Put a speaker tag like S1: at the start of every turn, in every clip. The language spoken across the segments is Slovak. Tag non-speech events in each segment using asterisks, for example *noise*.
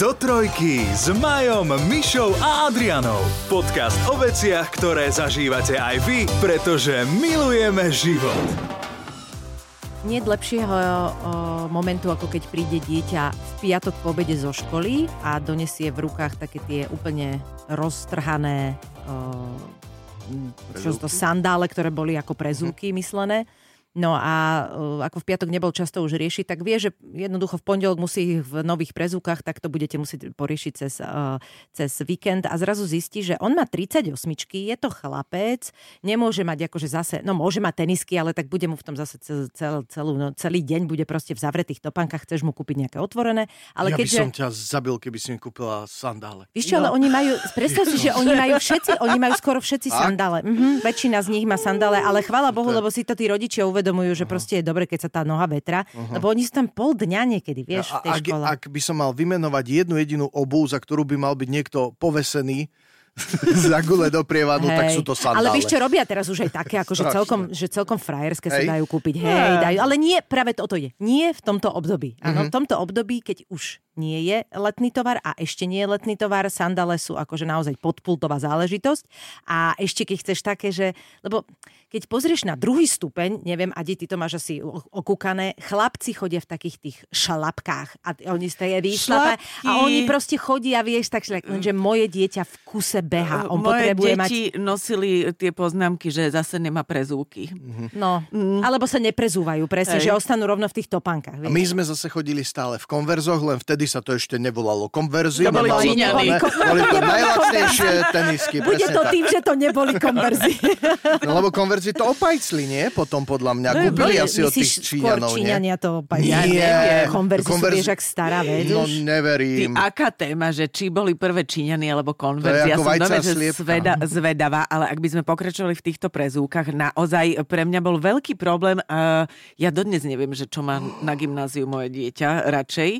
S1: Do trojky s Majom, Mišou a Adrianou. Podcast o veciach, ktoré zažívate aj vy, pretože milujeme život.
S2: Nie je lepšieho o, momentu, ako keď príde dieťa v piatok po obede zo školy a donesie v rukách také tie úplne roztrhané o, čo to sandále, ktoré boli ako prezúky myslené No a uh, ako v piatok nebol často už riešiť, tak vie, že jednoducho v pondelok musí v nových prezúkach, tak to budete musieť poriešiť cez, uh, cez víkend a zrazu zistí, že on má 38, je to chlapec, nemôže mať akože zase, no môže mať tenisky, ale tak bude mu v tom zase cel, cel, celú, no, celý deň bude proste v zavretých topankách, chceš mu kúpiť nejaké otvorené. Ale
S3: ja
S2: keďže...
S3: by som ťa zabil, keby si mi kúpila sandále.
S2: Víš čo, no. ale oni majú, predstav si, *laughs* že oni majú všetci, oni majú skoro všetci sandále. Mhm, väčšina z nich má sandále, ale chvála Bohu, lebo si to tí rodičia uvedomujú, že proste je dobre, keď sa tá noha vetra, lebo oni sú tam pol dňa niekedy, vieš, v tej
S3: ak,
S2: škole.
S3: ak by som mal vymenovať jednu jedinú obu, za ktorú by mal byť niekto povesený, *laughs* za gule do prievadu, tak sú to sandále.
S2: Ale vieš, čo robia teraz už aj také, ako že celkom, že celkom frajerské sa
S3: Hej.
S2: dajú kúpiť. Hej, dajú, ale nie, práve toto je. Nie v tomto období. Áno, v tomto období, keď už nie je letný tovar a ešte nie je letný tovar, sandále sú akože naozaj podpultová záležitosť. A ešte keď chceš také, že... Lebo keď pozrieš na druhý stupeň, neviem, Adi, ty to máš asi okúkané, chlapci chodia v takých tých šlapkách a oni stojí výšlape
S4: Šlapky.
S2: a oni proste chodia, vieš, tak šlak, lenže moje dieťa v kuse beha. On
S4: Moje
S2: potrebuje mať
S4: deti nosili tie poznámky, že zase nemá prezúky.
S2: No, alebo sa neprezúvajú, presne,
S4: Hej.
S2: že ostanú rovno v tých topánkach.
S3: A
S2: vieš.
S3: my sme zase chodili stále v konverzoch, len vtedy sa to ešte nevolalo konverzy.
S4: To boli
S3: ne, Boli to najlacnejšie tenisky.
S2: Bude
S3: presne
S2: to
S3: tak.
S2: tým, že to neboli konverzi. *laughs*
S3: No lebo konverzi to opajcli, nie? Potom podľa mňa.
S4: No,
S3: Kúpili
S4: boli-
S3: asi od tých Číňanov, nie?
S2: Číňania to opáť.
S3: Nie.
S2: Konverzi sú,
S3: Konverzi-
S2: vieš, ak stará vec
S3: No
S2: už.
S4: Ty,
S3: neverím.
S4: aká téma, že či boli prvé Číňany alebo konverzi. Ja
S3: ako
S4: som dome, že zveda, zvedavá, ale ak by sme pokračovali v týchto prezúkach, naozaj pre mňa bol veľký problém. Uh, ja dodnes neviem, že čo má na gymnáziu moje dieťa radšej.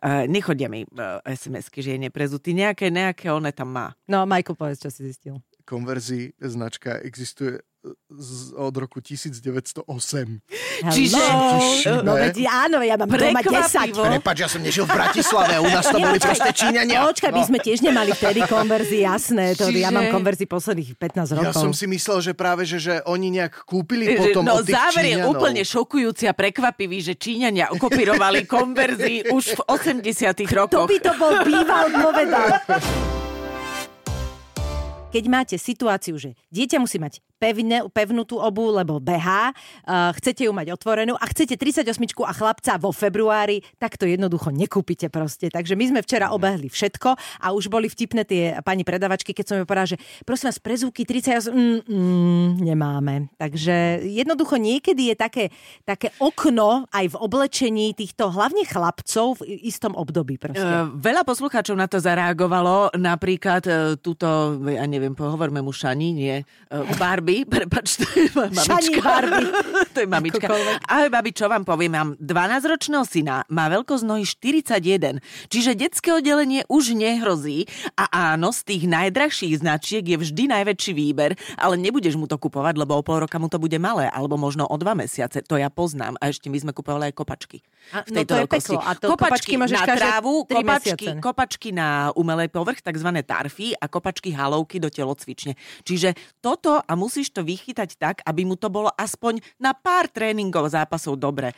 S4: Uh, nechodia mi uh, SMS-ky, že je neprezutý. Nejaké, nejaké one tam má.
S2: No, Majko, povedz, čo si zistil.
S3: Konverzi značka existuje z, od roku 1908.
S4: Čiže-
S2: Hello. No veď áno, ja mám doma 10.
S4: Prekvapivo.
S3: Prepač, ja som nežil v Bratislave, u nás to boli proste Číňania.
S2: Počkaj, my sme tiež nemali vtedy konverzi, jasné. To, Ja
S4: Čiže-
S2: mám konverzi posledných 15 rokov.
S3: Ja som si myslel, že práve, že, že oni nejak
S4: Že-
S3: kúpili potom
S4: no
S3: od tých
S4: záver je
S3: Číňanov.
S4: úplne šokujúci a prekvapivý, že Číňania okopírovali *laughs* konverzii už v 80
S2: To
S4: rokoch.
S2: by to bol býval povedal. Keď máte situáciu, že dieťa musí mať pevne, pevnú tú obu, lebo behá, uh, chcete ju mať otvorenú a chcete 38 a chlapca vo februári, tak to jednoducho nekúpite proste. Takže my sme včera obehli všetko a už boli vtipné tie pani predavačky, keď som ju povedala, že prosím vás, prezúky 30, mm, mm, nemáme. Takže jednoducho niekedy je také, také okno aj v oblečení týchto hlavne chlapcov v istom období proste.
S4: Uh, veľa poslucháčov na to zareagovalo, napríklad uh, túto, ja neviem, pohovorme mu Šani, nie, uh, Barbie, prepač, to je moja mamička.
S2: Barbie. *laughs*
S4: to je mamička. Ahoj, babi, čo vám poviem? Mám 12-ročného syna, má veľkosť nohy 41, čiže detské oddelenie už nehrozí a áno, z tých najdrahších značiek je vždy najväčší výber, ale nebudeš mu to kupovať, lebo o pol roka mu to bude malé, alebo možno o dva mesiace, to ja poznám. A ešte my sme kupovali aj kopačky.
S2: A,
S4: v
S2: no
S4: tejto
S2: to je
S4: veľkosti.
S2: peklo. A to kopačky môžeš
S4: na
S2: každé
S4: trávu, kopačky,
S2: mesiace.
S4: kopačky na umelej povrch, tzv. tarfy a kopačky halovky do telocvične. Čiže toto a musíš to vychytať tak, aby mu to bolo aspoň na pár tréningov zápasov dobre.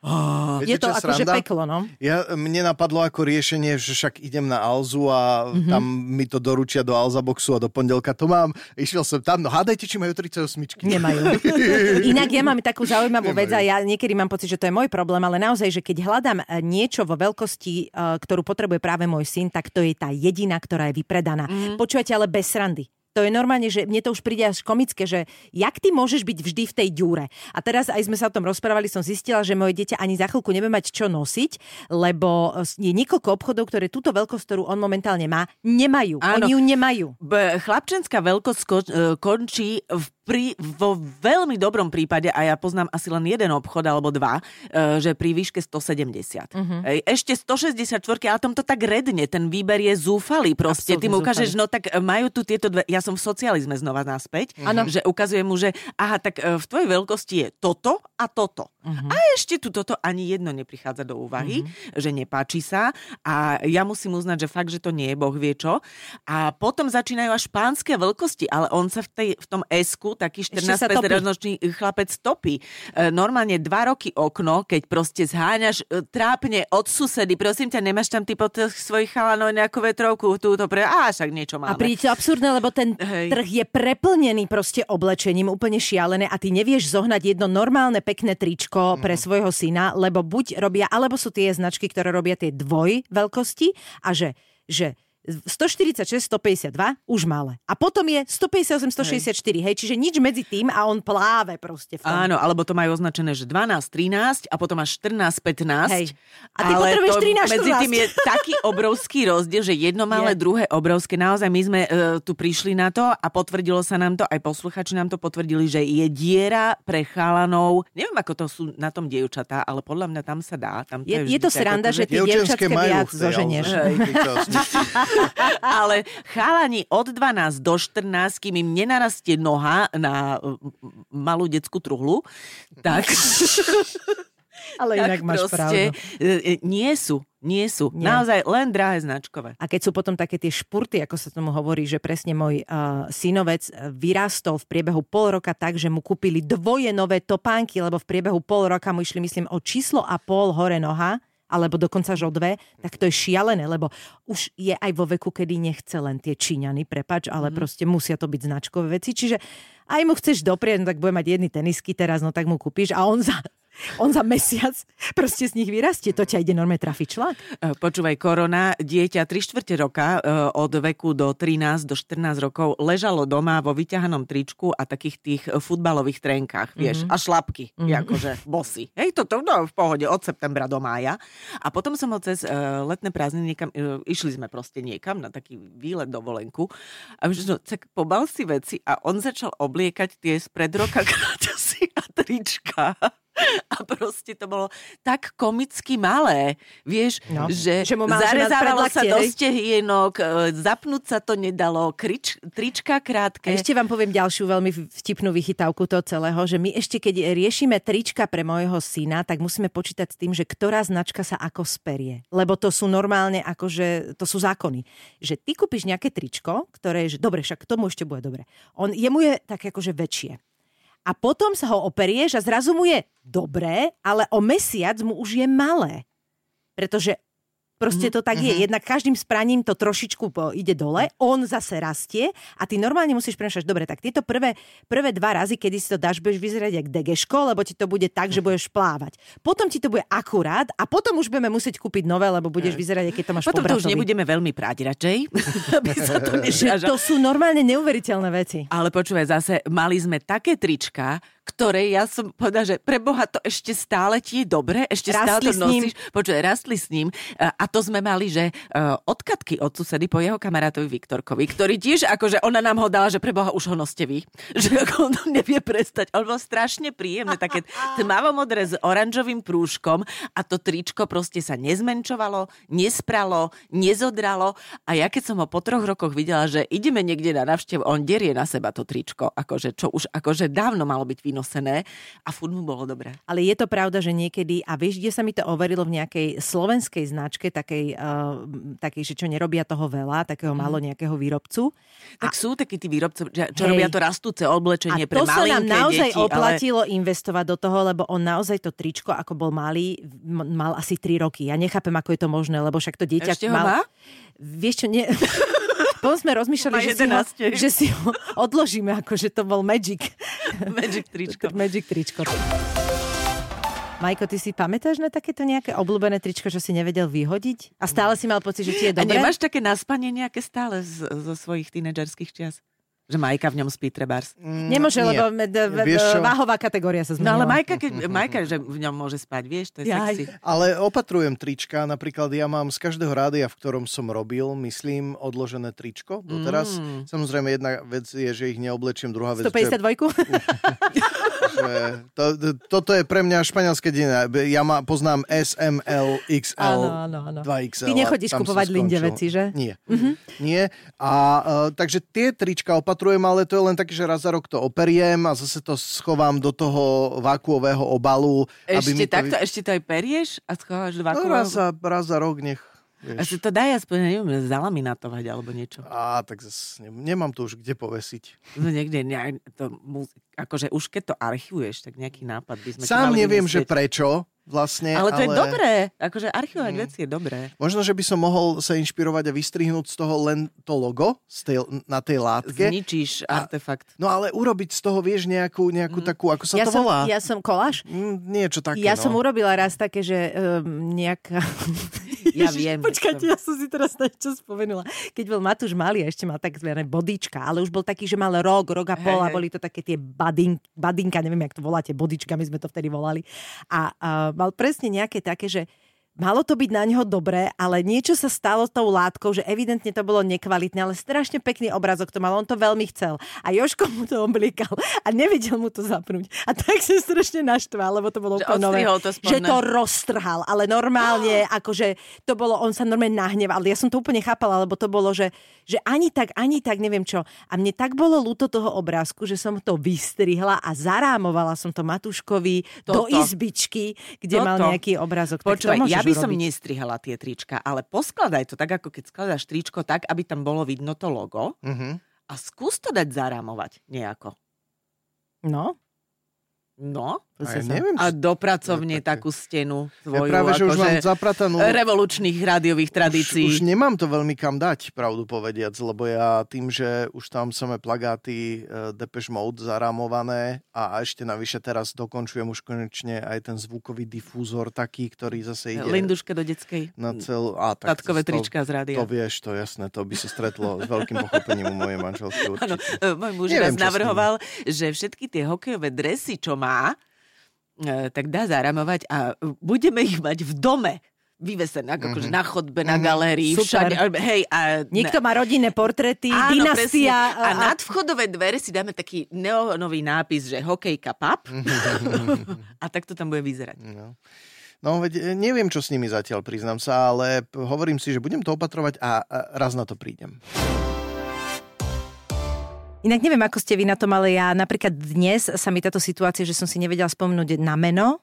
S3: Viete,
S2: je to akože peklo, no.
S3: Ja, mne napadlo ako riešenie, že však idem na Alzu a mm-hmm. tam mi to doručia do Alza boxu a do pondelka to mám. Išiel som tam, no hádajte, či majú 38.
S2: Nemajú. *laughs* Inak ja mám takú zaujímavú vec a ja niekedy mám pocit, že to je môj problém, ale naozaj, že keď hľadám e, niečo vo veľkosti, e, ktorú potrebuje práve môj syn, tak to je tá jediná, ktorá je vypredaná. Mm. Počúvate, ale bez srandy. To je normálne, že mne to už príde až komické, že jak ty môžeš byť vždy v tej ďúre. A teraz aj sme sa o tom rozprávali, som zistila, že moje dieťa ani za chvíľku nebude mať čo nosiť, lebo je niekoľko obchodov, ktoré túto veľkosť, ktorú on momentálne má, nemajú.
S4: Áno.
S2: Oni ju nemajú.
S4: B- chlapčenská veľkosť ko- e, končí v pri, vo veľmi dobrom prípade, a ja poznám asi len jeden obchod alebo dva, e, že pri výške 170. Uh-huh. Ej, ešte 164, ale tom to tak redne, ten výber je zúfalý proste. Ty mu ukážeš, no tak majú tu tieto dve, ja som v socializme znova naspäť, uh-huh. že ukazujem mu, že aha, tak e, v tvojej veľkosti je toto a toto. Uh-huh. A ešte tu toto ani jedno neprichádza do úvahy, uh-huh. že nepáči sa a ja musím uznať, že fakt, že to nie je boh vie čo. A potom začínajú až pánske veľkosti, ale on sa v, tej, v tom esku, taký 14-ročný chlapec topí. E, normálne dva roky okno, keď proste zháňaš e, trápne od susedy, prosím ťa, nemáš tam ty po svojich chalanov nejakú vetrovku, túto pre... Á, však niečo máme.
S2: A príde to absurdné, lebo ten Hej. trh je preplnený proste oblečením, úplne šialené a ty nevieš zohnať jedno normálne pekné tričko mm. pre svojho syna, lebo buď robia, alebo sú tie značky, ktoré robia tie dvoj veľkosti a že, že 146, 152, už malé. A potom je 158, 164, hej. hej, čiže nič medzi tým a on pláve proste v tom.
S4: Áno, alebo to majú označené, že 12, 13 a potom až 14, 15. Hej.
S2: A ty potrebuješ 13, 14.
S4: Medzi tým je taký obrovský rozdiel, že jedno malé, je. druhé obrovské. Naozaj my sme uh, tu prišli na to a potvrdilo sa nám to, aj posluchači nám to potvrdili, že je diera pre chalanov. Neviem, ako to sú na tom dievčatá, ale podľa mňa tam sa dá. Tam
S2: to je, je, je to sranda, že tie dievčatské viac zoženieš. *laughs* *laughs*
S4: Ale chalani od 12 do 14, kým im nenarastie noha na malú detskú truhlu, tak... *laughs*
S2: Ale inak máš
S4: pravdu. E, e, nie sú, nie sú. Nie. Naozaj len drahé značkové.
S2: A keď sú potom také tie špurty, ako sa tomu hovorí, že presne môj uh, synovec vyrástol v priebehu pol roka tak, že mu kúpili dvoje nové topánky, lebo v priebehu pol roka mu išli, myslím, o číslo a pol hore noha alebo dokonca až o dve, tak to je šialené, lebo už je aj vo veku, kedy nechce len tie Číňany, prepač, ale mm. proste musia to byť značkové veci. Čiže aj mu chceš doprieť, no tak bude mať jedny tenisky teraz, no tak mu kúpiš a on za on za mesiac proste z nich vyrastie. To ťa ide normálne trafiť člak.
S4: E, počúvaj, korona, dieťa 3 čtvrte roka e, od veku do 13 do 14 rokov ležalo doma vo vyťahanom tričku a takých tých futbalových trenkách, vieš, mm-hmm. a šlapky, mm-hmm. akože bosy. Hej, toto no, v pohode od septembra do mája. A potom som ho cez uh, letné prázdniny niekam, uh, išli sme proste niekam na taký výlet dovolenku a už no, tak pobal si veci a on začal obliekať tie spred roka *laughs* kráťasy a trička. *laughs* A proste to bolo tak komicky malé, vieš, no. že, že zarezávalo sa do stehienok, e, zapnúť sa to nedalo, krič, trička krátke.
S2: A ešte vám poviem ďalšiu veľmi vtipnú vychytávku toho celého, že my ešte keď riešime trička pre môjho syna, tak musíme počítať s tým, že ktorá značka sa ako sperie. Lebo to sú normálne akože, to sú zákony. Že ty kúpiš nejaké tričko, ktoré je, že dobre, však tomu ešte bude dobre. On, jemu je tak akože väčšie a potom sa ho operieš a zrazu mu je dobré, ale o mesiac mu už je malé. Pretože Proste to tak mm-hmm. je. Mhm. Jednak každým spraním to trošičku ide dole, on zase rastie a ty normálne musíš premýšľať, dobre, tak tieto prvé, prvé dva razy, kedy si to dáš, budeš vyzerať jak degeško, lebo ti to bude tak, že budeš plávať. Potom ti to bude akurát a potom už budeme musieť kúpiť nové, lebo budeš vyzerať, keď to máš
S4: Potom to už nebudeme veľmi práť radšej, *laughs* aby sa to *laughs*
S2: To sú normálne neuveriteľné veci.
S4: Ale počúvaj, zase mali sme také trička, ktoré ja som povedala, že pre Boha to ešte stále ti je dobre, ešte rastli stále to nosíš. Počuaj, rastli s ním. A to sme mali, že uh, odkatky od susedy po jeho kamarátovi Viktorkovi, ktorý tiež, akože ona nám ho dala, že pre Boha už ho noste vy. *laughs* Že ako on nevie prestať. On bol strašne príjemné, také *laughs* tmavomodré s oranžovým prúžkom a to tričko proste sa nezmenčovalo, nespralo, nezodralo a ja keď som ho po troch rokoch videla, že ideme niekde na navštevu, on derie na seba to tričko, akože čo už akože dávno malo byť víno nosené a furt mu bolo dobré.
S2: Ale je to pravda, že niekedy, a vieš, kde sa mi to overilo v nejakej slovenskej značke, takej, uh, takej že čo nerobia toho veľa, takého mm. malo nejakého výrobcu.
S4: Tak a... sú takí tí výrobci, čo Hej. robia to rastúce oblečenie a pre malinké
S2: sa nám naozaj
S4: deti,
S2: oplatilo ale... investovať do toho, lebo on naozaj to tričko, ako bol malý, mal asi 3 roky. Ja nechápem, ako je to možné, lebo však to dieťa
S4: Ešte mal... má?
S2: Vieš čo, nie... *laughs* Potom sme rozmýšľali, že si, ho, že si ho odložíme, ako že to bol Magic. *laughs*
S4: Magic tričko.
S2: Magic tričko. Majko, ty si pamätáš na takéto nejaké obľúbené tričko, že si nevedel vyhodiť? A stále si mal pocit, že ti je dobré?
S4: A nemáš také naspanie nejaké stále z, zo svojich tínedžerských čias? Že Majka v ňom spí trebárs.
S2: Nemôže,
S3: Nie.
S2: lebo med- v-
S3: Vieš čo?
S2: váhová kategória sa
S4: No
S2: zmenila.
S4: ale Majka, keď, Majka, že v ňom môže spať, vieš, to je
S2: Jaj.
S4: sexy.
S3: Ale opatrujem trička, napríklad ja mám z každého rádia, v ktorom som robil, myslím, odložené tričko doteraz.
S4: Mm.
S3: Samozrejme, jedna vec je, že ich neoblečím, druhá vec, že,
S2: 152?
S3: že *laughs* to, toto je pre mňa španielské dina. Ja ma, poznám SML, XL,
S2: Áno, áno, áno.
S3: 2XL.
S2: Ty nechodíš kupovať Linde veci, že?
S3: Nie. Nie. A uh, takže tie trička opatrujem, ale to je len také, že raz za rok to operiem a zase to schovám do toho vákuového obalu. aby mi
S4: Ešte
S3: to...
S4: takto, ešte to aj perieš a schováš do
S3: No,
S4: vakuového?
S3: raz, za, raz za rok nech...
S4: A si
S3: Vieš.
S4: to daj aspoň, neviem, zalaminátovať alebo niečo.
S3: Á, tak zase ne, nemám to už kde povesiť.
S4: No niekde, ne, to, akože už keď to archivuješ, tak nejaký nápad by sme
S3: Sám neviem, že
S4: vymyslieť.
S3: prečo vlastne,
S4: Ale to
S3: ale...
S4: je dobré, akože archivovať veci je dobré.
S3: Možno, že by som mohol sa inšpirovať a vystrihnúť z toho len to logo z tej, na tej látke.
S4: Zničíš
S3: A-
S4: artefakt.
S3: No ale urobiť z toho, vieš, nejakú, nejakú takú, ako sa
S2: ja
S3: to
S2: som,
S3: volá?
S2: Ja som koláž?
S3: Mm, niečo také,
S2: Ja
S3: no.
S2: som urobila raz také, že um, nejaká... *laughs*
S4: Ja viem.
S2: Počkajte, ja som si teraz na niečo spomenula. Keď bol Matúš malý, ešte mal takzvané bodička, ale už bol taký, že mal rok, rok a pol a boli to také tie badin, badinka, neviem, jak to voláte, bodička, my sme to vtedy volali. A, a mal presne nejaké také, že Malo to byť na neho dobré, ale niečo sa stalo s tou látkou, že evidentne to bolo nekvalitné, ale strašne pekný obrazok to mal, on to veľmi chcel. A Joško mu to obliekal a nevedel mu to zapnúť. A tak sa strašne naštval, lebo to bolo
S4: Že
S2: úplne nové.
S4: to.
S2: Že to roztrhal, ale normálne, *gasps* akože to bolo, on sa normálne nahneval. Ja som to úplne chápala, lebo to bolo, že, že ani tak, ani tak, neviem čo. A mne tak bolo ľúto toho obrázku, že som to vystrihla a zarámovala som to Matúškovi do
S4: Toto.
S2: izbičky, kde mal
S4: Toto.
S2: nejaký obrazok.
S4: Počúvaj,
S2: môžeš
S4: ja by som
S2: urobiť.
S4: nestrihala tie trička, ale poskladaj to tak, ako keď skladáš tričko tak, aby tam bolo vidno to logo
S3: Mhm.
S4: a skús to dať zarámovať nejako.
S2: No,
S4: No,
S3: A ja neviem,
S4: a do pracovne
S3: Ja také-
S4: takú stenu
S3: ja
S4: svoju,
S3: práve, že už
S4: akože
S3: mám zapratanú...
S4: revolučných rádiových
S3: Už,
S4: tradícií.
S3: už nemám to veľmi kam dať, pravdu povediac, lebo ja tým, že už tam samé plagáty uh, Depeche Mode zarámované a, ešte navyše teraz dokončujem už konečne aj ten zvukový difúzor taký, ktorý zase ide
S4: Linduške do detskej.
S3: na cel... A, tak
S4: Tatkové
S3: to,
S4: trička z rádia.
S3: To vieš, to jasné, to by sa stretlo s veľkým pochopením u mojej manželky určite.
S4: e, môj muž
S3: Neviem,
S4: raz navrhoval, že všetky tie hokejové dresy, čo má, tak dá zaramovať a budeme ich mať v dome vyvesené, ako akože na chodbe, na galérii,
S2: Super.
S4: všade. Hej, a
S2: Niekto má rodinné portréty,
S4: Áno, presne.
S2: dynastia.
S4: A nad vchodové dvere si dáme taký neonový nápis, že hokejka pap. *laughs* a tak to tam bude vyzerať.
S3: No. No, veď e, neviem, čo s nimi zatiaľ, priznám sa, ale hovorím si, že budem to opatrovať a, a raz na to prídem.
S2: Inak neviem, ako ste vy na tom, ale ja napríklad dnes sa mi táto situácia, že som si nevedela spomenúť na meno,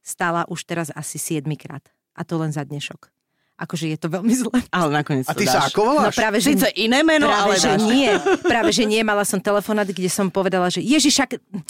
S2: stala už teraz asi 7 krát. A to len za dnešok. Akože je to veľmi zle.
S4: Ale nakoniec
S3: A ty sa
S4: dáš.
S3: ako
S2: No
S3: voláš?
S2: práve, že,
S4: Sice iné meno,
S2: práve,
S4: ale
S2: že
S4: dáš.
S2: nie. Práve, že nie. Mala som telefonát, kde som povedala, že Ježišak...
S3: No,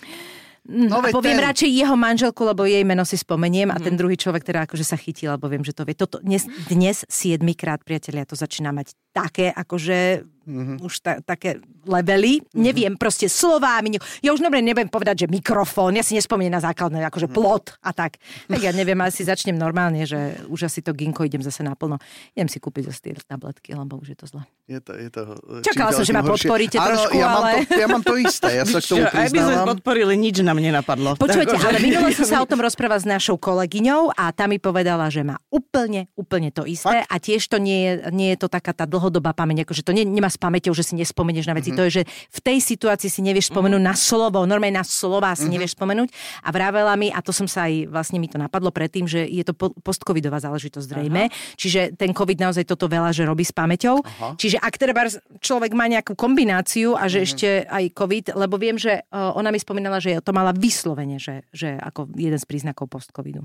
S2: No, a poviem
S3: ten-
S2: radšej jeho manželku, lebo jej meno si spomeniem a ten
S4: Mhm.
S2: druhý človek teda akože sa chytil, lebo viem, že to vie. Toto dnes, dnes 7 krát, priatelia, to začína mať také, akože
S3: Mhm.
S2: už ta, také levely. Neviem, proste slovami. ne- Ja už dobre neviem povedať, že mikrofón. Ja si nespomeniem na základné, akože plot a tak. *laughs* Tak ja neviem, asi začnem normálne, že už asi to ginko idem zase naplno. Idem si kúpiť zase tie tabletky, lebo už je to zle.
S3: Je to, je to,
S2: Čakala som, že ma
S3: horšie.
S2: podporíte
S3: Áno,
S2: trošku,
S3: ja mám,
S2: ale-
S3: to, ja mám to isté, ja sa k tomu
S4: Čo, aj by sme
S3: priznávam.
S4: podporili, nič nám nenapadlo.
S2: Počúvajte,
S4: Takže- *laughs*
S2: ale minule som sa o tom rozprával s našou kolegyňou a tá mi povedala, že má úplne, úplne to isté a tiež to nie je, nie je to taká tá dlhodobá pamäť, akože to nie, nemá s pamäťou, že si nespomenieš na veci. To je, že v tej situácii si nevieš spomenúť na slovo, normálne na slova si nevieš spomenúť. A vravela mi, a to som sa aj, vlastne mi to napadlo predtým, že je to po- postcovidová záležitosť zrejme, čiže ten covid naozaj toto veľa, že robí s pamäťou. Čiže ak teda človek má nejakú kombináciu a že ešte aj covid, lebo viem, že uh, ona mi spomínala, že to mala vyslovene, že, že ako jeden z príznakov post-covidu.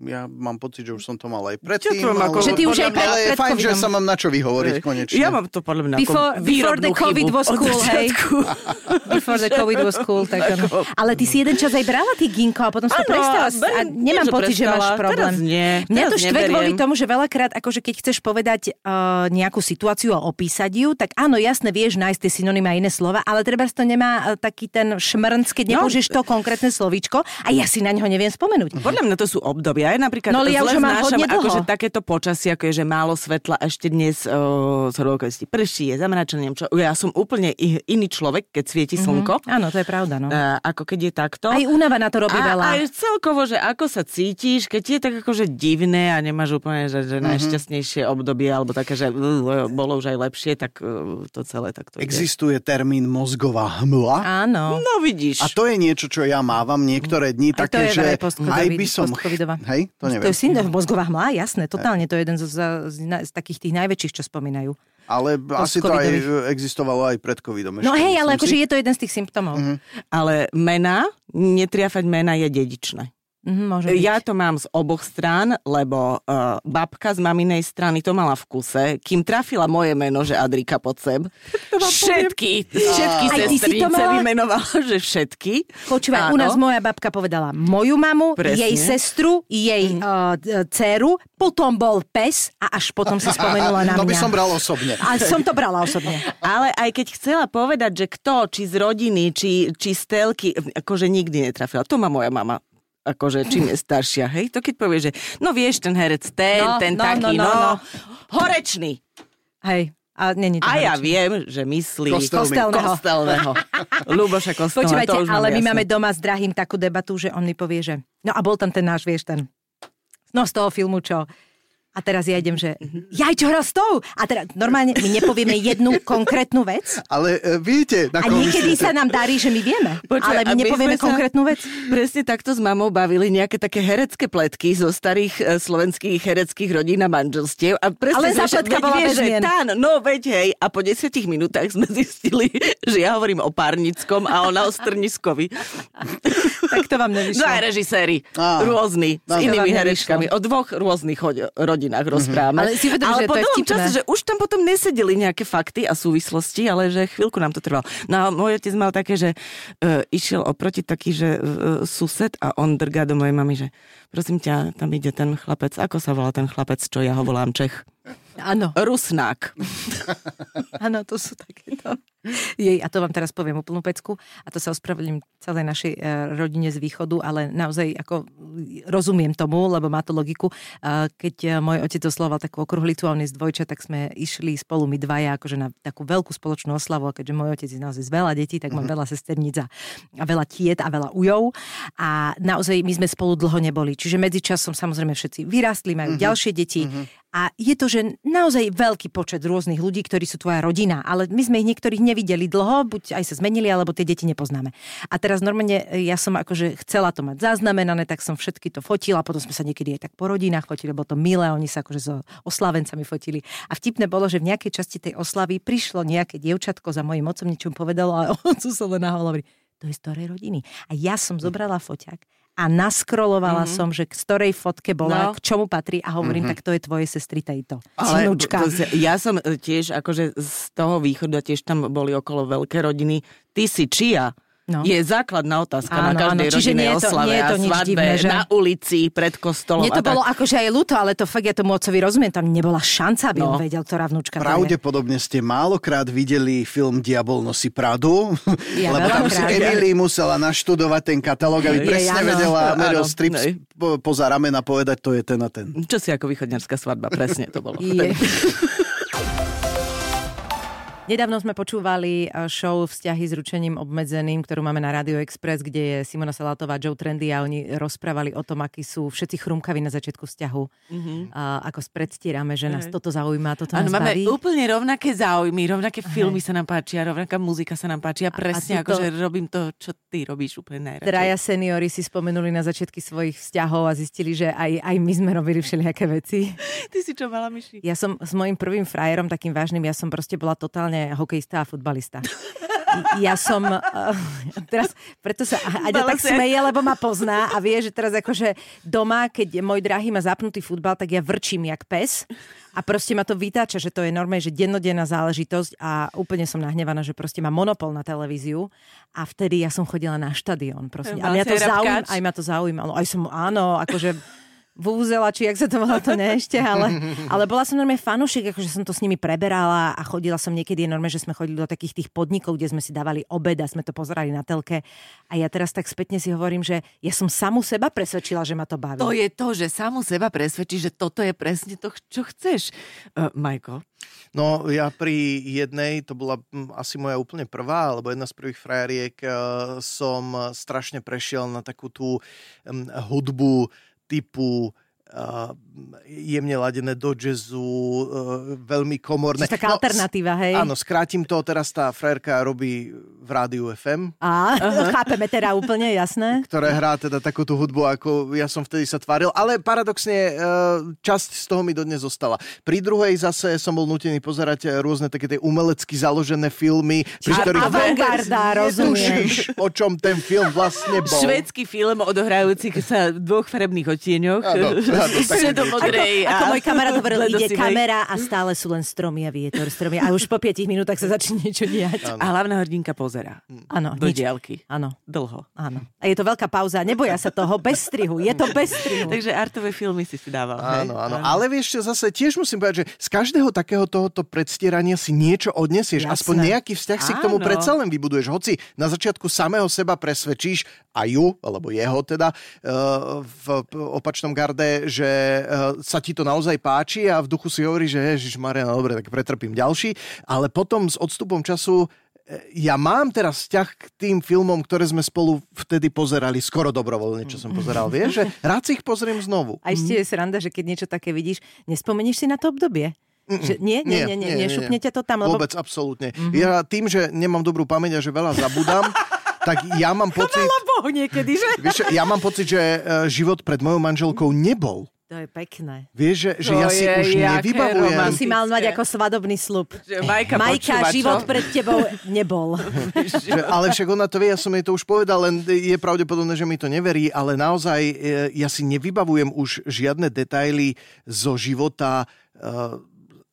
S3: Ja mám pocit, že už som to mal aj
S4: Čo
S3: predtým.
S4: to mám ako-
S3: ale-
S2: Že ty už aj pred,
S3: Ale je fajn, že sa mám na čo vyhovoriť konečne.
S4: Ja mám to podľa mňa
S2: Before,
S4: ako
S2: before the COVID was cool, hej. *laughs* Before the COVID was cool, tak ano. Ale ty si jeden čas aj brala ty ginko a potom si to prestala.
S4: a
S2: nemám pocit, že máš
S4: prestala.
S2: problém.
S4: Teraz nie,
S2: Mňa
S4: teraz
S2: to štve kvôli tomu, že veľakrát, akože keď chceš povedať uh, nejakú situáciu a opísať ju, tak áno, jasne, vieš nájsť tie synonymy a iné slova, ale treba to nemá uh, taký ten šmrnc, keď
S4: No.
S2: nepoužiješ to konkrétne slovíčko a ja si na neho neviem spomenúť.
S4: Podľa mňa to sú obdobia. Ja aj napríklad
S2: No, ale ja
S4: zle znášam akože takéto počasie, ako je, že málo svetla, ešte dnes uh, prší, je zamračené, čo. Ja som úplne iný človek, keď svieti slnko.
S2: Áno, to je pravda, no.
S4: Uh, ako keď je takto.
S2: Aj únava na to robí
S4: a
S2: veľa.
S4: aj celkovo, že ako sa cítiš, keď je tak akože divné a nemáš úplne, že, že najšťastnejšie obdobie, alebo také, že uh, bolo už aj lepšie, tak uh, to celé takto ide.
S5: Existuje termín mozgová hmla.
S2: Áno.
S4: No vidíš.
S5: A to je niečo, čo ja mávam niektoré dni,
S2: Aj
S5: také, že aj by som...
S2: postcovidová.
S5: Hej, to neviem.
S2: To je syndrom mozgová hmla, jasné, totálne. To je jeden z, z, z, takých tých najväčších, čo spomínajú.
S5: Ale asi to aj existovalo aj pred covidom.
S2: No
S5: ešte,
S2: hej, ale akože je to jeden z tých symptómov.
S4: Ale mena, netriafať mena je dedičné.
S2: Mhm, môže byť.
S4: Ja to mám z oboch strán, lebo uh, babka z maminej strany to mala v kuse, kým trafila moje meno, že Adrika Podseb. Všetky, všetky
S2: Aj ty si to
S4: sestrinice
S2: mala?
S4: vymenovala, že všetky.
S2: Počúvaj, u nás moja babka povedala moju mamu,
S4: Presne.
S2: jej sestru, jej uh, dceru, potom bol pes a až potom si spomenula na
S5: To by
S2: mňa.
S5: som bral osobne.
S2: A som to brala osobne.
S4: Ale aj keď chcela povedať, že kto, či z rodiny, či, či z telky, akože nikdy netrafila. To má moja mama akože čím je *laughs* staršia, hej? To keď povie, že no vieš, ten herec, ten,
S2: No,
S4: ten
S2: no,
S4: taký,
S2: no,
S4: no,
S2: no, no.
S4: horečný.
S2: Hej, a není to
S4: A ja viem, že myslí.
S2: Kostelného.
S4: kostelného. *laughs* Luboša Kostelného,
S2: Počúvajte, ale my
S4: jasné.
S2: máme doma s drahým takú debatu, že on mi povie, že no a bol tam ten náš, vieš, ten no z toho filmu, čo a teraz ja idem, že jaj, čo hral s tou? A teraz normálne my nepovieme jednu *laughs* konkrétnu vec
S5: Ale e, viete, na
S2: a niekedy sa nám darí, že my vieme,
S4: Počúvaj,
S2: ale my
S4: my
S2: nepovieme
S4: sa-
S2: konkrétnu vec.
S4: Presne takto s mamou bavili nejaké také herecké pletky zo starých e, slovenských hereckých rodín a manželstiev. A presne
S2: Ale
S4: veď
S2: bola
S4: vieš,
S2: bez
S4: že. Tán, no veď hej. A po desiatich minútach sme zistili, *laughs* že ja hovorím o párnickom a ona o strniskovi. *laughs*
S2: Tak to vám nevyšlo.
S4: No aj režiséri,
S5: Á.
S4: rôzni, s inými herečkami. O dvoch rôznych hoď- rodinách rozprávame.
S2: Ale si uvedom,
S4: ale
S2: že
S4: po
S2: to
S4: dlhom čase, že už tam potom nesedeli nejaké fakty a súvislosti, ale že chvíľku nám to trvalo. No a môj otec mal také, že uh, išiel oproti taký, že uh, sused a on drgá do mojej mamy, že prosím ťa, tam ide ten chlapec. Ako sa volá ten chlapec, čo ja ho volám Čech?
S2: Áno,
S4: Rusnák. *laughs*
S2: áno, to sú takéto. Jej, a to vám teraz poviem úplnú pecku a to sa ospravedlím celej našej e, rodine z východu, ale naozaj ako rozumiem tomu, lebo má to logiku. E, keď e, môj otec oslovoval takú okruhlicu a on je z dvojča, tak sme išli spolu my dvaja akože na takú veľkú spoločnú oslavu a keďže môj otec je naozaj z veľa detí, tak mám veľa sesterníc a, a veľa tiet a veľa ujov a naozaj my sme spolu dlho neboli. Čiže medzičasom samozrejme všetci vyrastli, majú ďalšie deti a je to, že naozaj veľký počet rôznych ľudí, ktorí sú tvoja rodina, ale my sme ich niektorých nevideli dlho, buď aj sa zmenili, alebo tie deti nepoznáme. A teraz normálne ja som akože chcela to mať zaznamenané, tak som všetky to fotila, potom sme sa niekedy aj tak po rodinách fotili, bolo to milé, oni sa akože so oslavencami fotili. A vtipné bolo, že v nejakej časti tej oslavy prišlo nejaké dievčatko za mojim otcom, niečo povedalo a *laughs* on sa len hovorí, to je z ktorej rodiny. A ja som zobrala foťák a naskrolovala mm-hmm. som, že z ktorej fotke bola,
S4: No.
S2: k čomu patrí a hovorím, mm-hmm. tak to je tvoje sestry tejto.
S4: Ale
S2: Synúčka.
S4: to, ja som e, tiež akože z toho východu tiež tam boli okolo veľké rodiny. Ty si čia?
S2: No.
S4: Je základná otázka na
S2: Áno,
S4: každej
S2: áno, čiže
S4: rodinnej
S2: nie je to-
S4: oslave
S2: nie je to
S4: a
S2: nič
S4: svadbe,
S2: divné, že?
S4: na ulici, pred kostolom
S2: Mne to
S4: a tak.
S2: bolo akože aj ľúto, ale to fakt ja tomu otcovi rozumiem, tam nebola šanca, aby
S4: No.
S2: on vedel, ktorá vnúčka to je.
S5: Pravdepodobne ste málokrát videli film Diabol nosí Pradu,
S2: Ja
S5: lebo tam si. Emily musela naštudovať ten katalóg, aby
S2: Je,
S5: presne
S2: áno.
S5: vedela Meryl Streep poza ramena povedať, to je ten a ten.
S4: Čo si ako východňarská svadba, presne to bolo.
S2: Je. *laughs* Nedávno sme počúvali eh, show Vzťahy s ručením obmedzeným, ktorú máme na Radio Express, kde je Simona Salátová, Joe Trendy a oni rozprávali o tom, akí sú všetci chrumkaví na začiatku vzťahu. Mm-hmm. A ako spredstierame, že nás
S4: Hej.
S2: toto zaujíma, toto
S4: Áno,
S2: nás
S4: máme
S2: baví.
S4: úplne rovnaké záujmy, rovnaké filmy sa nám páčia, rovnaká muzika sa nám páčia. Presne ako, že robím to, čo ty robíš úplne najradšej.
S2: Traja seniori si spomenuli na začiatky svojich vzťahov a zistili, že aj, aj my sme robili všelijaké veci.
S4: Ty si čo mala, Myši?
S2: Ja som s mojim prvým frajerom, takým vážnym, ja som proste bola totálne hokejista a futbalista. Ja som, uh, teraz, preto sa Aďa tak smeje, lebo ma pozná a vie, že teraz akože doma, keď môj drahý má zapnutý futbal, tak ja vrčím jak pes a proste ma to vytáča, že to je normálne, že dennodenná záležitosť a úplne som nahnevaná, že proste má monopol na televíziu a vtedy ja som chodila na štadión. Proste.
S4: Si
S2: to
S4: rabkáč?
S2: aj ma to zaujímalo. Aj som, áno, akože Vúzela, či jak sa to volá, to ne ešte, ale, *laughs* ale bola som normálne fanúšik, akože som to s nimi preberala a chodila som niekedy normálne, že sme chodili do takých tých podnikov, kde sme si dávali obed a sme to pozerali na telke. A ja teraz tak spätne si hovorím, že ja som samu seba presvedčila, že ma to baví.
S4: To je to, že samu seba presvedčí, že toto je presne to, čo chceš. Uh, Majko?
S3: No ja pri jednej, to bola asi moja úplne prvá, alebo jedna z prvých frajeriek, eh, som strašne prešiel na takú tú hudbu typu uh, jemne ladené do jazzu, uh, veľmi komorné.
S2: Čiže taká no, alternatíva, hej?
S3: Áno, skrátim to, teraz tá frérka robí v rádiu FM.
S2: Á, uh-huh. *laughs* chápeme teda úplne, jasné.
S3: Ktoré hrá teda takúto hudbu, ako ja som vtedy sa tváril, ale paradoxne uh, časť z toho mi dodnes zostala. Pri druhej zase som bol nutený pozerať rôzne také tie umelecky založené filmy, pri
S2: ktorých avantgarda,
S3: rozumiem. o čom ten film vlastne bol.
S4: Švedský film odohrajúci sa v dvoch farebných odtieňoch. Áno, *laughs*
S2: Stredomodrej. Ako, ako môj kamarát hovoril, *laughs* ide kamera a stále sú len stromy a vietor stromy. A už po 5 minútach sa začne niečo diať.
S4: A hlavná hrdinka pozera.
S2: Áno.
S4: Do diálky.
S2: Áno.
S4: Dlho.
S2: Áno. A je to veľká pauza. Neboja sa toho. Bez strihu. Je to bez strihu. *laughs*
S4: Takže artové filmy si si dával.
S3: Áno, áno. Ale vieš, zase tiež musím povedať, že z každého takého tohoto predstierania si niečo odnesieš. Jasné. Aspoň nejaký vzťah si k tomu predsa len vybuduješ. Hoci na začiatku samého seba presvedčíš, a ju, alebo jeho teda, eh, v opačnom garde, že eh, sa ti to naozaj páči a v duchu si hovorí, že Ježiš Maria, no dobre, tak pretrpím ďalší, ale potom s odstupom času eh, ja mám teraz vzťah k tým filmom, ktoré sme spolu vtedy pozerali, skoro dobrovoľne, čo som pozeral, vieš, že rád si ich pozriem znovu.
S2: A ešte je sranda, že keď niečo také vidíš, nespomenieš si na to obdobie? Že nie, nie, nie, nie, nie, nešupnete to tam?
S3: Lebo... Vôbec, absolútne. Mm-hmm. Ja tým, že nemám dobrú pamäť a že veľa zabudám, *laughs* tak ja mám pocit...
S2: Bohu niekedy, že?
S3: Vieš, ja mám pocit, že e, život pred mojou manželkou nebol.
S2: To je pekné.
S3: Vieš, že, že ja si už nevybavujem.
S2: To si mal mať ako svadobný slub.
S4: Že Majka,
S2: Majka
S4: počúva,
S2: život
S4: čo?
S2: pred tebou nebol. *laughs*
S3: že, ale však ona to vie, ja som jej to už povedal, len je pravdepodobné, že mi to neverí, ale naozaj e, ja si nevybavujem už žiadne detaily zo života uh,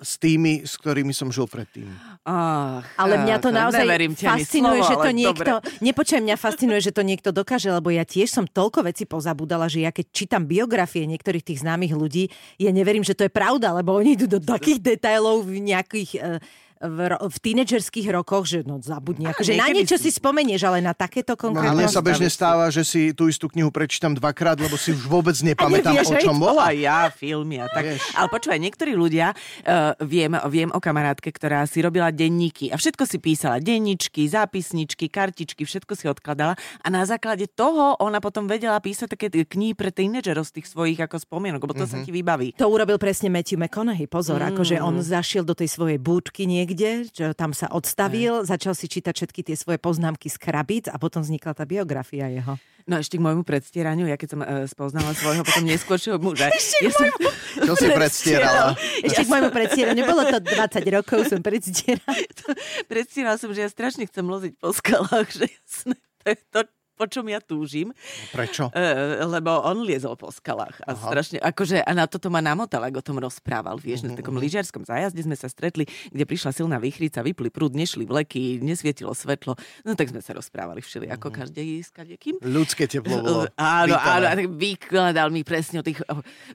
S3: s tými, s ktorými som žil predtým.
S4: Ach,
S2: ale mňa to naozaj fascinuje,
S4: slovo,
S2: že to niekto... Dobre. Nepočujem, mňa fascinuje, že to niekto dokáže, lebo ja tiež som toľko vecí pozabudala, že ja keď čítam biografie niektorých tých známych ľudí, ja neverím, že to je pravda, lebo oni idú do takých detailov v nejakých... Uh, v, v tínedžerských rokoch, že no zabudni, akože na niečo si spomenieš, ale na takéto konkrétne...
S3: No, mne sa bežne stáva, že si tú istú knihu prečítam dvakrát, lebo si už vôbec nepamätám,
S2: nevieš,
S3: o čom bola.
S4: A ja, filmy a tak. Vieš. Ale počúvaj, niektorí ľudia, uh, viem, viem o kamarátke, ktorá si robila denníky a všetko si písala. Denníčky, zápisničky, kartičky, všetko si odkladala a na základe toho ona potom vedela písať také knihy pre tínedžerov z tých svojich ako spomienok, lebo to mm-hmm. sa ti vybaví.
S2: To urobil presne Matthew McConaughey, pozor, mm. akože on zašiel do tej svojej búdky niekde, čo tam sa odstavil, Aj. začal si čítať všetky tie svoje poznámky z krabíc a potom vznikla tá biografia jeho.
S4: No ešte k môjmu predstieraniu, ja keď som uh, spoznala svojho potom neskôršieho muža. *laughs*
S2: Ešte
S4: ja som... *laughs*
S3: Čo si predstierala?
S2: Ešte k môjmu predstieraniu, nebolo to 20 rokov, som predstierala. *laughs*
S4: predstierala som, že ja strašne chcem loziť po skalách, že jasné, to je to, po čom ja túžim.
S3: Prečo?
S4: E, lebo on liezol po skalách. A Aha. strašne, akože, a na toto ma namotal, ako o tom rozprával. Vieš, uh-huh. na takom lyžiarskom zájazde sme sa stretli, kde prišla silná výchrica, vypli prúd, nešli vleky, nesvietilo svetlo. No tak sme sa rozprávali všeli, ako uh-huh. každý s kadekým.
S3: Ľudské teplo bolo. *laughs*
S4: Áno, áno, tak vykladal mi presne o tých,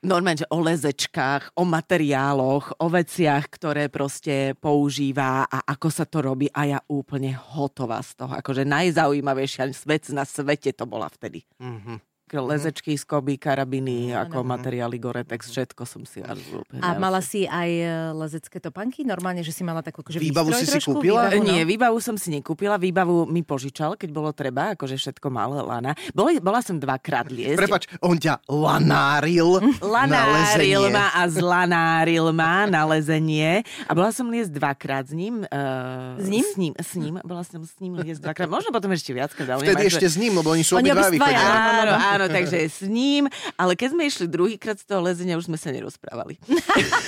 S4: normálne, že o lezečkách, o materiáloch, o veciach, ktoré proste používa a ako sa to robí a ja úplne hotová z toho. Akože najzaujímavejšia vec na svete to bola vtedy. Mm-hmm lezečky, skoby, karabiny, no, ako no, materiály Gore-Tex, všetko som si až
S2: A mala si aj e, lezecké topanky? Normálne, že si mala takú akože
S3: Výbavu si
S2: si
S3: kúpila?
S2: Výbavu,
S4: no? Nie, výbavu som si nekúpila, výbavu mi požičal, keď bolo treba, akože všetko mal lana. Bola, bola som dvakrát liesť.
S3: Prepač, on ťa lanáril *laughs*
S4: Lanáril
S3: na
S4: ma a zlanáril ma na lezenie. A bola som liesť dvakrát s ním. Uh,
S2: s ním?
S4: S ním, s ním. Bola som s ním liesť dvakrát. Možno potom ešte viac.
S3: Vtedy ešte s ním, lebo oni sú obidva
S4: Áno, áno, áno, takže s ním, ale keď sme išli druhýkrát z toho lezenia, už sme sa nerozprávali.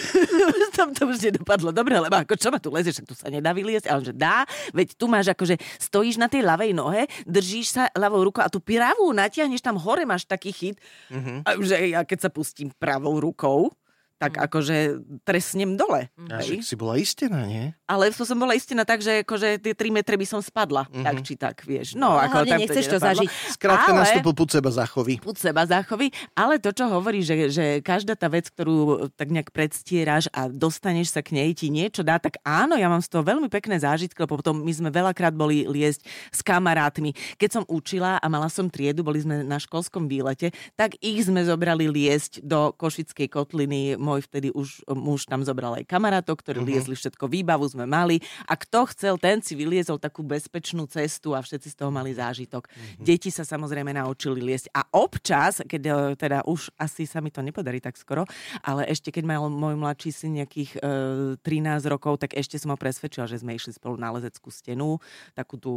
S4: *laughs* Tam to už nedopadlo dobre, lebo ako čo ma tu lezieš, tu sa nedá vyliesť, ale že dá, veď tu máš akože stojíš na tej ľavej nohe, držíš sa ľavou rukou a tú pravú natiahneš tam hore, máš taký chyt, mm-hmm. a že ja keď sa pustím pravou rukou, tak akože tresnem dole.
S3: A
S4: hej.
S3: si bola istená, nie?
S4: Ale to som bola istená tak, že akože tie 3 metre by som spadla,
S3: Mhm.
S4: tak či tak, vieš. No,
S2: A
S4: ako
S2: hlavne
S4: tam
S2: nechceš to zažiť.
S3: Skrátka
S4: Ale-
S3: nastúpil púd seba záchovy.
S4: púd seba záchovy, ale to, čo hovorí, že, že každá tá vec, ktorú tak nejak predstieraš a dostaneš sa k nej, ti niečo dá, tak áno, ja mám z toho veľmi pekné zážitky, lebo potom my sme veľakrát boli liesť s kamarátmi. Keď som učila a mala som triedu, boli sme na školskom výlete, tak ich sme zobrali liesť do Košickej kotliny. Môj vtedy už muž tam zobral aj kamarátov, ktorí uh-huh. liezli všetko, výbavu sme mali a kto chcel, ten si vyliezol takú bezpečnú cestu a všetci z toho mali zážitok. Uh-huh. Deti sa samozrejme naučili liesť a občas, keď e, teda už asi sa mi to nepodarí tak skoro, ale ešte keď mal môj mladší syn nejakých e, 13 rokov, tak ešte som ho presvedčila, že sme išli spolu na lezeckú stenu, takú tú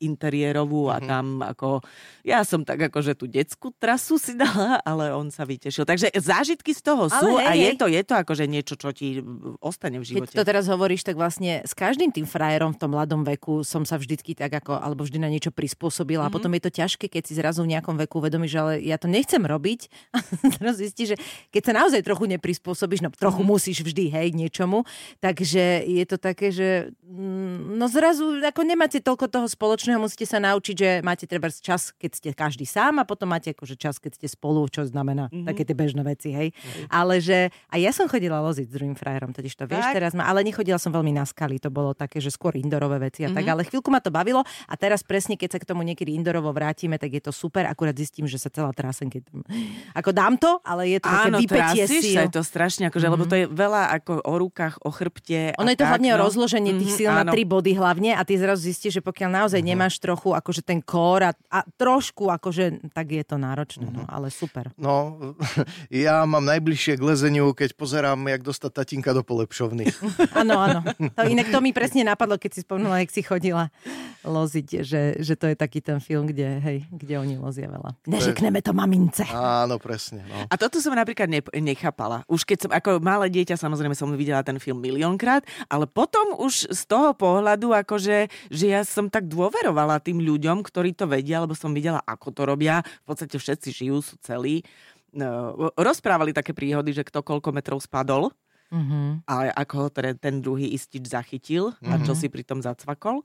S4: interiérovú a tam ako, ja som tak ako, že tú detskú trasu si dala, ale on sa vytešil. Takže zážitky z toho
S2: Ale
S4: sú
S2: hej,
S4: a je
S2: hej.
S4: to, je to akože niečo, čo ti ostane v
S2: Keď
S4: živote.
S2: to teraz hovoríš, tak vlastne s každým tým frajerom v tom mladom veku som sa vždycky tak ako, alebo vždy na niečo prispôsobila. Mm-hmm. A potom je to ťažké, keď si zrazu v nejakom veku uvedomíš, že ale ja to nechcem robiť. *laughs* A teraz zistíš, že keď sa naozaj trochu neprispôsobíš, no trochu mm-hmm. musíš vždy, hej, niečomu, takže je to také, že mm, no zrazu ako nemáte toľko toho spoločného, musíte sa naučiť, že máte treba čas, keď ste každý sám a potom máte akože čas, keď ste spolu, čo znamená mm-hmm. také tie bežné veci, hej. Ale že, a ja som chodila loziť s druhým frajerom, totiž to vieš,
S4: Tak.
S2: teraz ma, ale nechodila som veľmi na skaly, to bolo také, že skôr indorové veci a tak, ale chvíľku ma to bavilo a teraz presne, keď sa k tomu niekedy indorovo vrátime, tak je to super, akurát zistím, že sa celá trasem, keď tam, ako dám to, ale je to také
S4: Áno,
S2: vypetie
S4: trasíš
S2: síl.
S4: sa, je to strašne, akože, mm-hmm. lebo to je veľa ako o rukách, o chrbte.
S2: Ono je to
S4: tak,
S2: hlavne o
S4: no.
S2: rozložení tých
S4: Mhm,
S2: síl na
S4: áno.
S2: tri body hlavne a ty zrazu zistíš, že pokiaľ naozaj
S3: Mhm.
S2: nemáš trochu akože ten kór a, a trošku akože, tak je to náročné,
S3: Mhm.
S2: no, ale super.
S3: No, *laughs* ja mám najbližšie k lezeniu, keď pozerám, jak dostať tatinka do polepšovny. *laughs*
S2: Áno, áno. To, inak to mi presne napadlo, keď si spomínala, jak si chodila loziť, že, že to je taký ten film, kde, hej, kde oni lozia veľa. Neřekneme to mamince.
S3: Áno, presne. No.
S4: A toto som napríklad ne, nechápala. Už keď som ako malé dieťa, samozrejme som videla ten film miliónkrát, ale potom už z toho pohľadu, akože, že ja som tak dôverovala tým ľuďom, ktorí to vedia, lebo som videla, ako to robia. V podstate všetci žijú, sú celí. No, rozprávali také príhody, že kto koľko metrov spadol.
S2: Uh-huh.
S4: ale ako ho teda ten druhý istič zachytil a čo si pritom zacvakol.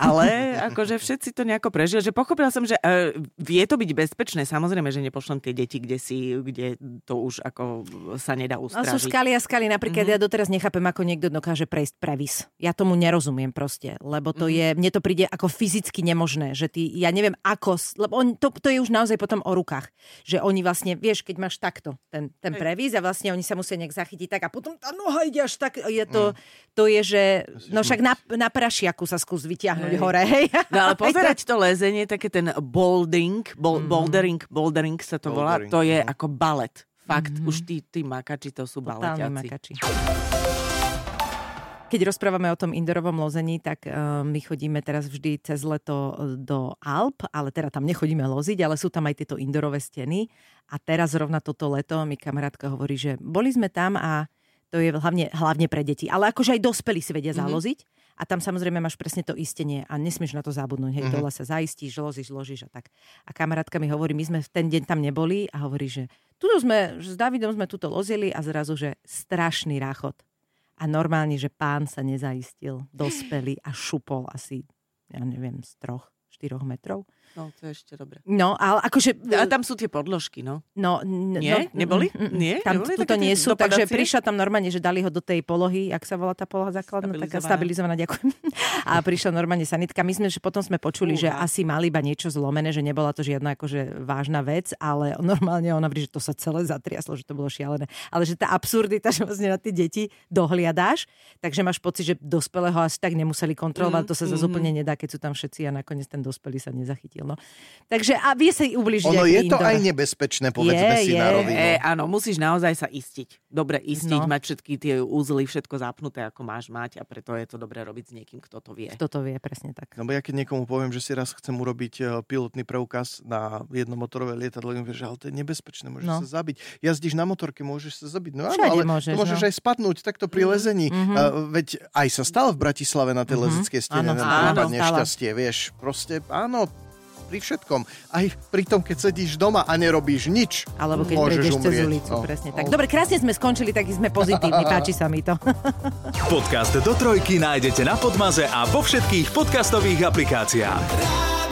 S4: Ale *laughs* akože všetci to nejako prežili, že pochopila som, že uh, vie to byť bezpečné. Samozrejme, že nepošlem tie deti, kde si, kde to už ako sa nedá
S2: A sú
S4: ustražiť.
S2: skaly a skaly. Napríklad
S4: Mhm.
S2: mm-hmm. ja doteraz nechápem, ako niekto dokáže prejsť previs. Ja tomu nerozumiem proste, lebo to je, mne to príde ako fyzicky nemožné, že ty, ja neviem ako, lebo on, to, to je už naozaj potom o rukách. Že oni vlastne, vieš, keď máš takto ten, ten previs a vlastne oni sa musia nejak zachytiť tak a potom noha ide až tak, je to, to je, že, no však na, na prašiaku sa skús vyťahnuť
S4: Hej.
S2: hore, hej. *laughs*
S4: No ale pozerať to lezenie, také ten bouldering, bol,
S2: Mhm.
S4: bouldering, bouldering sa to volá,
S3: Bouldering,
S4: to je
S3: mhm.
S4: ako balet. Fakt, už tí, tí makači to sú
S2: Totálne
S4: baletiaci.
S2: makači. Keď rozprávame o tom indorovom lození, tak uh, my chodíme teraz vždy cez leto e, do Alp, ale teda tam nechodíme loziť, ale sú tam aj tieto indorové steny. A teraz zrovna toto leto mi kamarátka hovorí, že boli sme tam a to je hlavne, hlavne pre deti. Ale akože aj dospelí si vedia mm-hmm. zaloziť. A tam samozrejme máš presne to istenie a nesmieš na to zabudnúť. Hej, mm-hmm. dole sa zaistíš, lozíš, ložíš a tak. A kamarátka mi hovorí, my sme v ten deň tam neboli a hovorí, že tuto sme, že s Davidom sme tuto lozili a zrazu, že strašný ráchod. A normálne, že pán sa nezaistil, dospelý a šupol asi, ja neviem, z troch, štyroch metrov.
S4: No, to je ešte dobre.
S2: No, ale akože...
S4: A tam sú tie podložky, no.
S2: No, n-
S4: Nie?
S2: No,
S4: Neboli?
S2: mm, mm,
S4: Nie?
S2: Tam
S4: Neboli
S2: tuto nie sú, takže
S4: dopadacie?
S2: prišla tam normálne, že dali ho do tej polohy, jak sa volá tá poloha základná, taká
S4: Stabilizovaná.
S2: ďakujem. A prišla normálne sanitka. My sme, že potom sme počuli, že
S4: Fúha.
S2: asi mali iba niečo zlomené, že nebola to žiadna akože vážna vec, ale normálne ona hovorí, že to sa celé zatriaslo, že to bolo šialené. Ale že tá absurdita, *laughs* že vlastne na tie deti dohliadáš, takže máš pocit, že dospelého asi tak nemuseli kontrolovať,
S4: Mm,
S2: to sa zase
S4: mhm.
S2: úplne nedá, keď sú tam všetci a nakoniec ten dospelý sa nezachytil. No. Takže a vie sa ubližiť
S3: Ono
S2: aj
S3: je to
S2: indore.
S3: aj nebezpečné, povedzme
S2: Je,
S3: si
S2: je.
S3: na rovinu.
S4: E, áno, musíš naozaj sa istiť. Dobre istiť,
S2: No.
S4: mať všetky tie úzly, všetko zapnuté, ako máš mať a preto je to dobré robiť s niekým, kto to vie.
S2: Kto to vie, presne tak.
S3: Lebo ja keď niekomu poviem, že si raz chcem urobiť eh, pilotný preukaz na jednomotorové lietadlo, že ale to je nebezpečné, môžeš
S2: No.
S3: sa zabiť. Jazdíš na motorke, môžeš sa zabiť. No áno,
S2: Všade
S3: ale
S2: môžeš,
S3: to môžeš
S2: no.
S3: aj spadnúť takto pri lezení. Uh, veď aj sa stalo v Bratislave na tej lezeckej stene
S2: Áno, áno,
S3: nešťastie, vieš. Proste áno, pri všetkom. Aj pri tom, keď sedíš doma a nerobíš nič.
S2: Alebo keď
S3: môžeš
S2: prejdeš cez ulicu,
S3: No.
S2: presne tak. Dobre, krásne sme skončili, tak sme pozitívni, *laughs* páči sa mi to. *laughs*
S1: Podcast do trojky nájdete na Podmaze a vo všetkých podcastových aplikáciách.